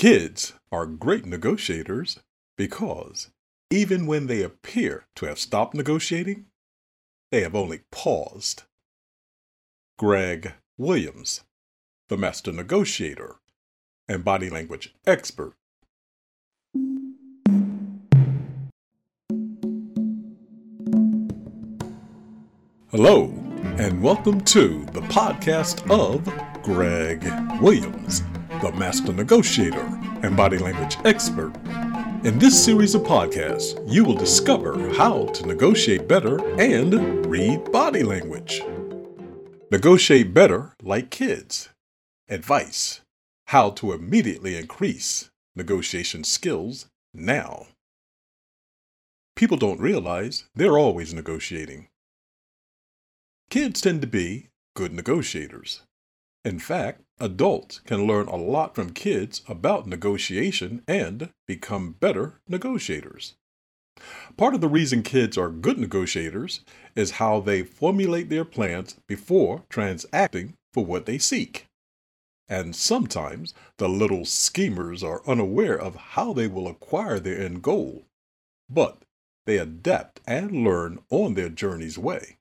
Kids are great negotiators because even when they appear to have stopped negotiating, they have only paused. Greg Williams, the master negotiator and body language expert. Hello, and welcome to the podcast of Greg Williams, the master negotiator and body language expert. In this series of podcasts, you will discover how to negotiate better and read body language. Negotiate better like kids. Advice How to immediately increase negotiation skills now. People don't realize they're always negotiating. Kids tend to be good negotiators. In fact, adults can learn a lot from kids about negotiation and become better negotiators. Part of the reason kids are good negotiators is how they formulate their plans before transacting for what they seek. And sometimes the little schemers are unaware of how they will acquire their end goal, but they adapt and learn on their journey's way.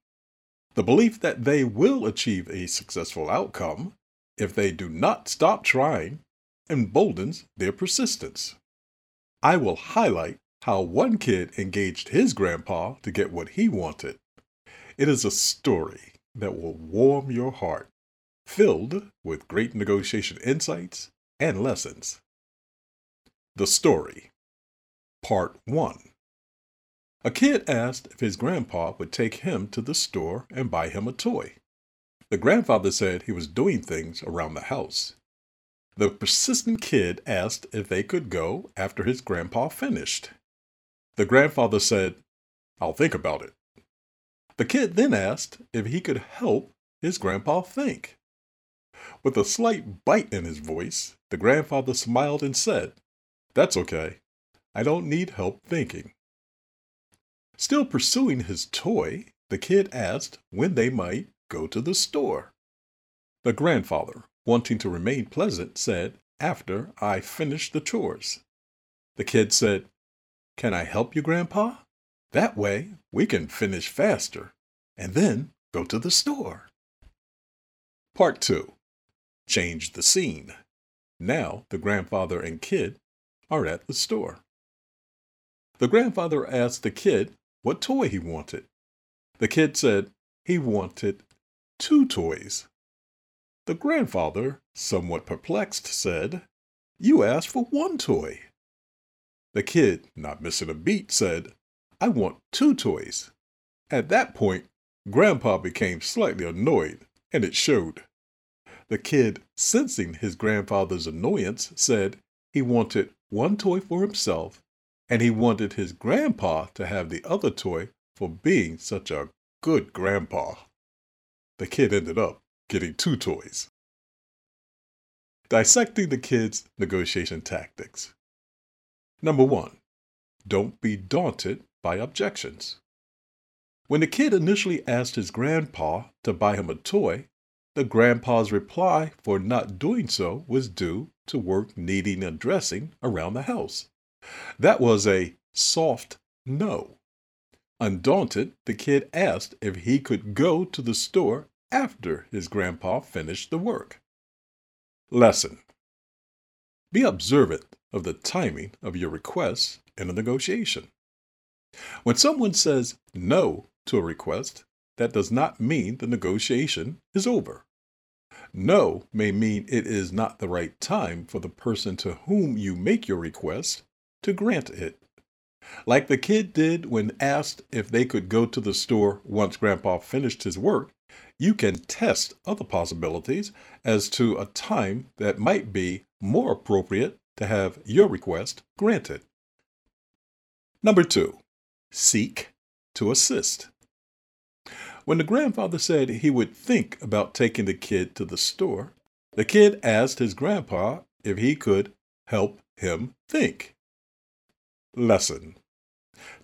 The belief that they will achieve a successful outcome if they do not stop trying emboldens their persistence. I will highlight how one kid engaged his grandpa to get what he wanted. It is a story that will warm your heart, filled with great negotiation insights and lessons. The Story Part 1 A kid asked if his grandpa would take him to the store and buy him a toy. The grandfather said he was doing things around the house. The persistent kid asked if they could go after his grandpa finished. The grandfather said, I'll think about it. The kid then asked if he could help his grandpa think. With a slight bite in his voice, the grandfather smiled and said, That's okay. I don't need help thinking. Still pursuing his toy, the kid asked when they might go to the store. The grandfather, wanting to remain pleasant, said, After I finish the chores. The kid said, can I help you, Grandpa? That way we can finish faster and then go to the store. Part 2 Change the scene. Now the grandfather and kid are at the store. The grandfather asked the kid what toy he wanted. The kid said he wanted two toys. The grandfather, somewhat perplexed, said, You asked for one toy. The kid, not missing a beat, said, I want two toys. At that point, Grandpa became slightly annoyed, and it showed. The kid, sensing his grandfather's annoyance, said he wanted one toy for himself, and he wanted his grandpa to have the other toy for being such a good grandpa. The kid ended up getting two toys. Dissecting the kid's negotiation tactics. Number one, don't be daunted by objections. When the kid initially asked his grandpa to buy him a toy, the grandpa's reply for not doing so was due to work needing addressing around the house. That was a soft no. Undaunted, the kid asked if he could go to the store after his grandpa finished the work. Lesson Be observant of the timing of your requests in a negotiation. When someone says no to a request, that does not mean the negotiation is over. No may mean it is not the right time for the person to whom you make your request to grant it. Like the kid did when asked if they could go to the store once Grandpa finished his work, you can test other possibilities as to a time that might be more appropriate to have your request granted. Number two, seek to assist. When the grandfather said he would think about taking the kid to the store, the kid asked his grandpa if he could help him think. Lesson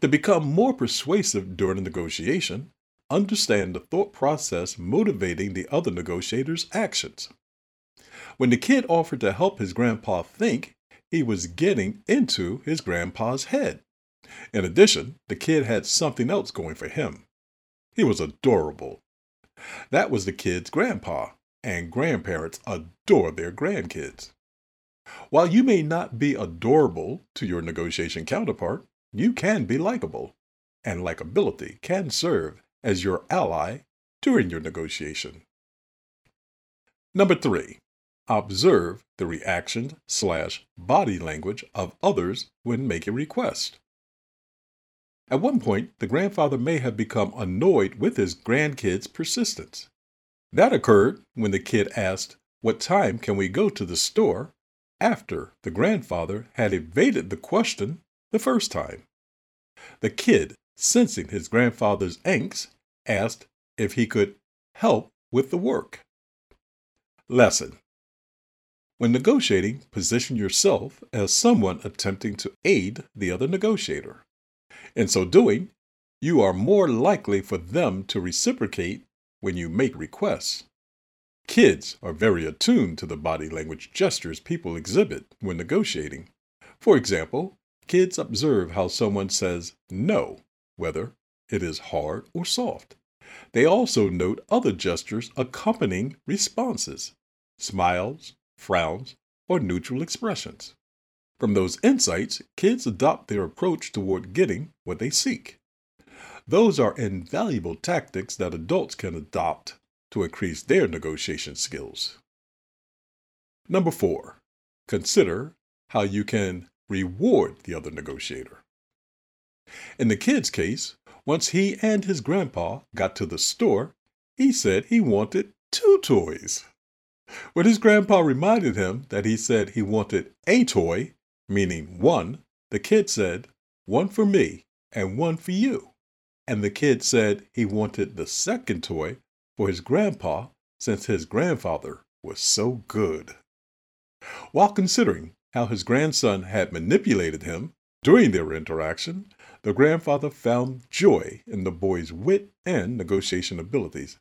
To become more persuasive during a negotiation, understand the thought process motivating the other negotiator's actions. When the kid offered to help his grandpa think, he was getting into his grandpa's head. In addition, the kid had something else going for him. He was adorable. That was the kid's grandpa, and grandparents adore their grandkids. While you may not be adorable to your negotiation counterpart, you can be likable, and likability can serve as your ally during your negotiation. Number three, observe the reaction slash body language of others when making requests. At one point, the grandfather may have become annoyed with his grandkid's persistence. That occurred when the kid asked, What time can we go to the store? After the grandfather had evaded the question the first time. The kid, sensing his grandfather's angst, asked if he could help with the work. Lesson When negotiating, position yourself as someone attempting to aid the other negotiator. In so doing, you are more likely for them to reciprocate when you make requests. Kids are very attuned to the body language gestures people exhibit when negotiating. For example, kids observe how someone says no, whether it is hard or soft. They also note other gestures accompanying responses smiles, frowns, or neutral expressions. From those insights, kids adopt their approach toward getting what they seek. Those are invaluable tactics that adults can adopt to increase their negotiation skills. Number four, consider how you can reward the other negotiator. In the kid's case, once he and his grandpa got to the store, he said he wanted two toys. When his grandpa reminded him that he said he wanted a toy, meaning one, the kid said, one for me and one for you. And the kid said he wanted the second toy for his grandpa since his grandfather was so good. While considering how his grandson had manipulated him during their interaction, the grandfather found joy in the boy's wit and negotiation abilities,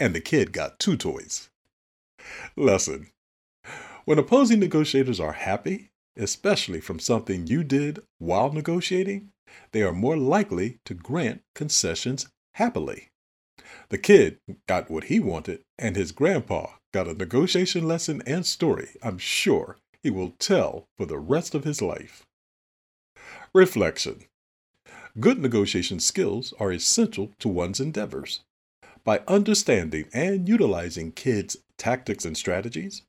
and the kid got two toys. Lesson When opposing negotiators are happy, especially from something you did while negotiating, they are more likely to grant concessions happily. The kid got what he wanted, and his grandpa got a negotiation lesson and story I'm sure he will tell for the rest of his life. Reflection Good negotiation skills are essential to one's endeavors. By understanding and utilizing kids' tactics and strategies,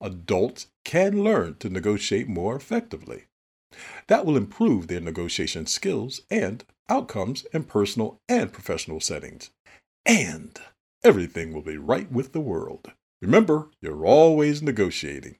adults can learn to negotiate more effectively. That will improve their negotiation skills and outcomes in personal and professional settings and everything will be right with the world. Remember, you're always negotiating.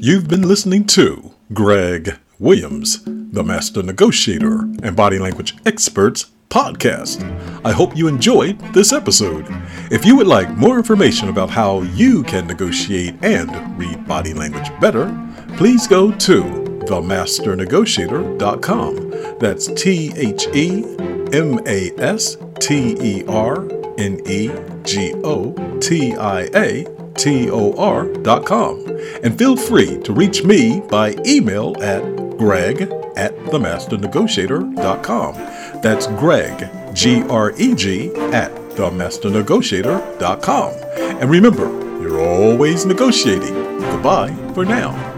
You've been listening to Greg Williams, the Master Negotiator and Body Language Experts podcast. I hope you enjoyed this episode. If you would like more information about how you can negotiate and read body language better, please go to themasternegotiator.com. That's T H E M A S T E R N E G O T I A T O R dot com. And feel free to reach me by email at greg at themasternegotiator.com. That's Greg, G R E G, at themasternegotiator.com. And remember, you're always negotiating. Goodbye for now.